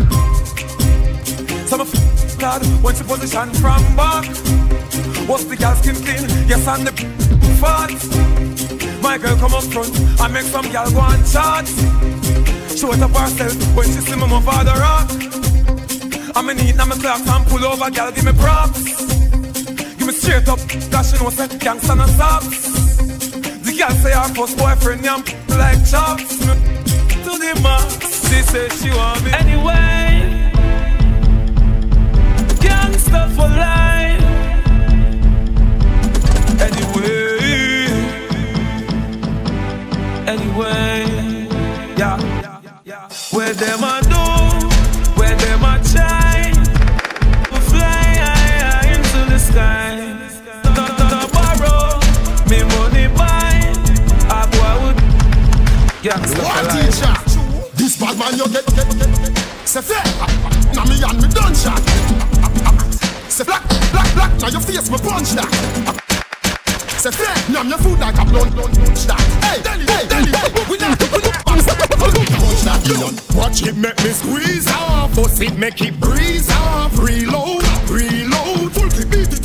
Some of God when she position from back What's the girl skin clean? Yes and the fat My girl come up front and make some girl go and chat Show it up herself when she see me for the rock. I'm in need, now me clock and pull over, girl, give me props. Give me straight up, she know say gangsta no stops. The girl say her first boyfriend, yam like chops. To the max, she say she want me anyway. Anyway, yeah. Where them a do, where them a try to fly high into the sky. Not to borrow, me money buy. I boy would War life. teacher, this bad man you get get get. Say fair, now ah, ah, ah, me and me done shot. Say black, black, black, now your face me punch that. Say fair, now your food like a blunt, blunt, punch that. Hey, hey, hey, hey, we not, we not, punch that. You Watch it make me squeeze off, bust it make it breeze off. Reload, reload, full clip beat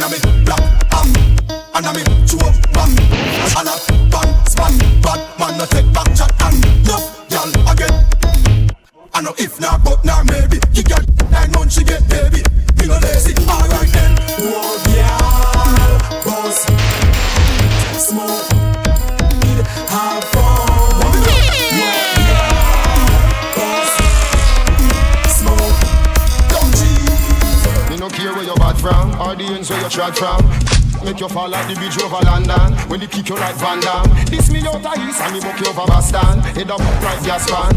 Step out in a me black um, and a me chew bam, and a bang span. Bad man no take back chat and no girl again. I know if not, but now from ends where you trod from. Make you fall like the bridge over London When they kick you like Van Damme This me out of east and me buck you over Boston Head up like gas fan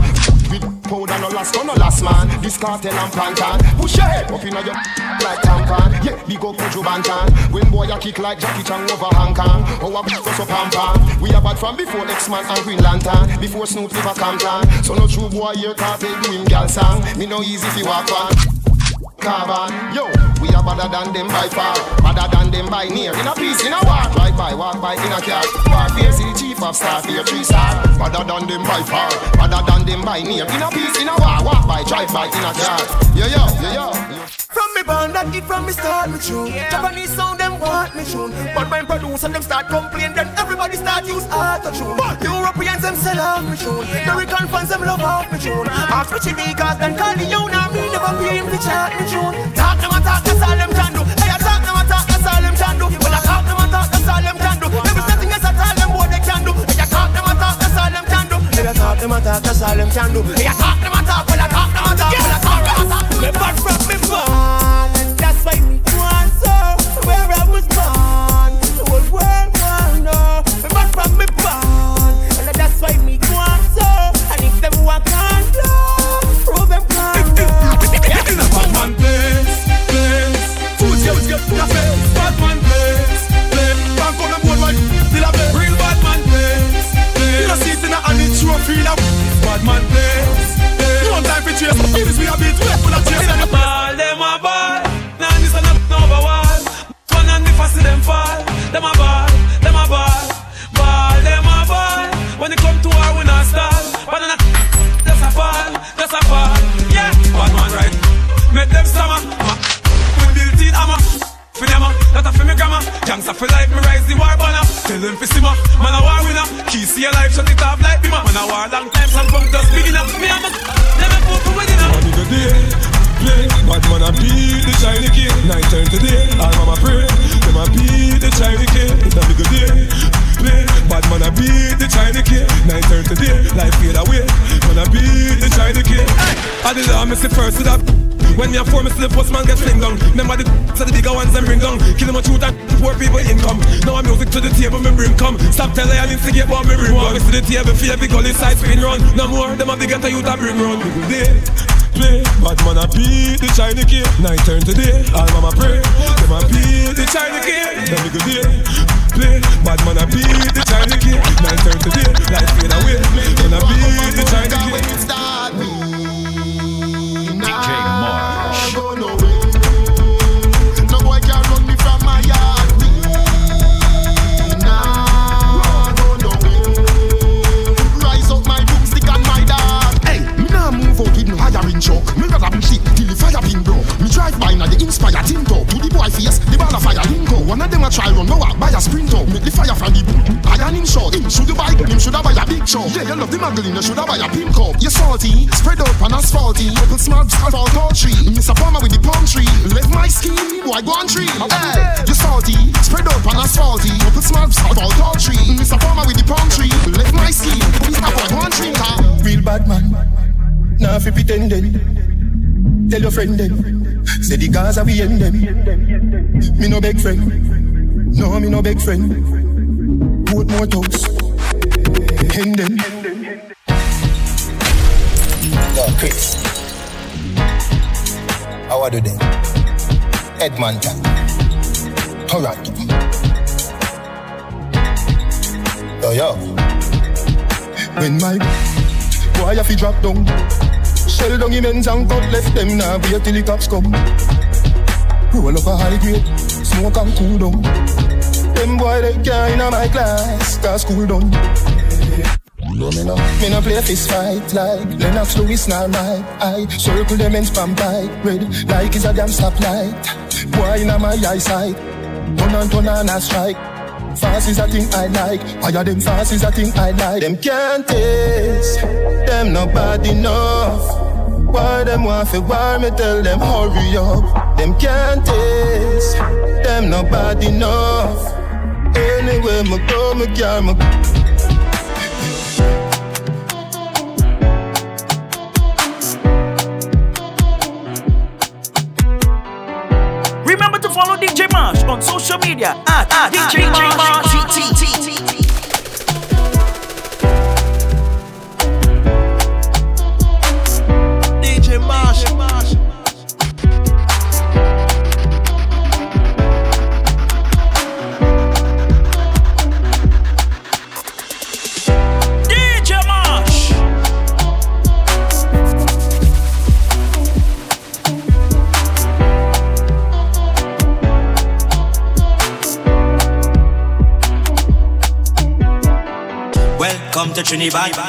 With Powder no last, no last man. This Kartel and plantain. Push your head up in your like tampon. Yeah, big up Buju Banton. When boy a kick like Jackie Chan over Hong Kong. Oh, a beat us up pam pam. We are bad from before X-Man and Green Lantern. Before Snoop live a Compton. So no true boy here Kartel doing gal song. Me no easy fi walk on carbon. Yo, we are better than them by far, better than them by near. In a piece, in a war, drive by, walk by, in a car. Warfare, see the chief of staff, here three star. Better than them by far, better than them by near. In a piece, in a war, walk by, drive by, in a car. Yeah, yo, yeah, yo. From me born that it from me start me tune yeah. Japanese sound them want me tune. But when produce and them start complain Then everybody start use auto tune. But Europeans them sell off me tune. Yeah. American fans them love off me tune. Uh-huh. Ask me chili cause then call the own me never pay him to chart me tune. Talk them and talk that's all them can do. Hey I talk them and talk that's all them can do. When I talk them and talk that's all them can do. Uh-huh. There is nothing else at all them what they can do. Hey I talk them and talk that's all them can do. Hey I talk them and talk that's all them can do. Hey I talk them and talk when I talk them and talk when I talk them and talk Me back from me born Why me the table, feel every gully side spin run. No more, them a bigger to youth a bring. People day play, bad man a beat the shiny kid. Night turn today, all mama pray. Them a beat the shiny kid. Them good day play, bad man a beat the shiny kid. Night turn to day, life fade away. Man a beat the shiny kid. Till the fire pin blow. Me drive by now the inspire tinto. To the boy face, the ball of fire lingo. One of them a try run, no a buy a sprinter. Make the fire from the boom. Iron him short. Him should buy, him should I buy a big chop. Yeah, you love the muggling, you should buy a pink cup. You salty, spread out on asphalty. Open smart, fall tall tree. Mr. Farmer with the palm tree. Left my skin, boy go on tree. Hey, you salty, spread out on asphalty. Open smart, fall tall tree. Mr. Farmer with the palm tree. Left my skin. Boy go on tree. Real bad man, nah fi pretending. Tell your friend them, say the Gaza we end them. Me no beg friend, no me no beg friend. Put more toes, end them. Yo, Chris. How are you then? Edmonton. Toronto. Yo, yo. When my boy a fi drop down, shell down him ends and cut left them now wait till the cops come. Roll up a high grade, smoke and cool down. Them boy they can't in my class, cause school done. No, me no, me no play fist fight like Lennox Lewis nor Mike. I circle them and from pipe red like it's a damn stoplight. Boy in my eyesight, turn and turn and a strike. Fast is a thing I like. Fire them fast is a thing I like. Them can't taste. Them not bad enough. Why them want fi war me tell them hurry up. Them can't taste. Them not bad enough. Anyway, me go, me carry me. Remember to follow DJ Marsh on social media at, at DJ, ah, ah, ah, Marsh Trinidad.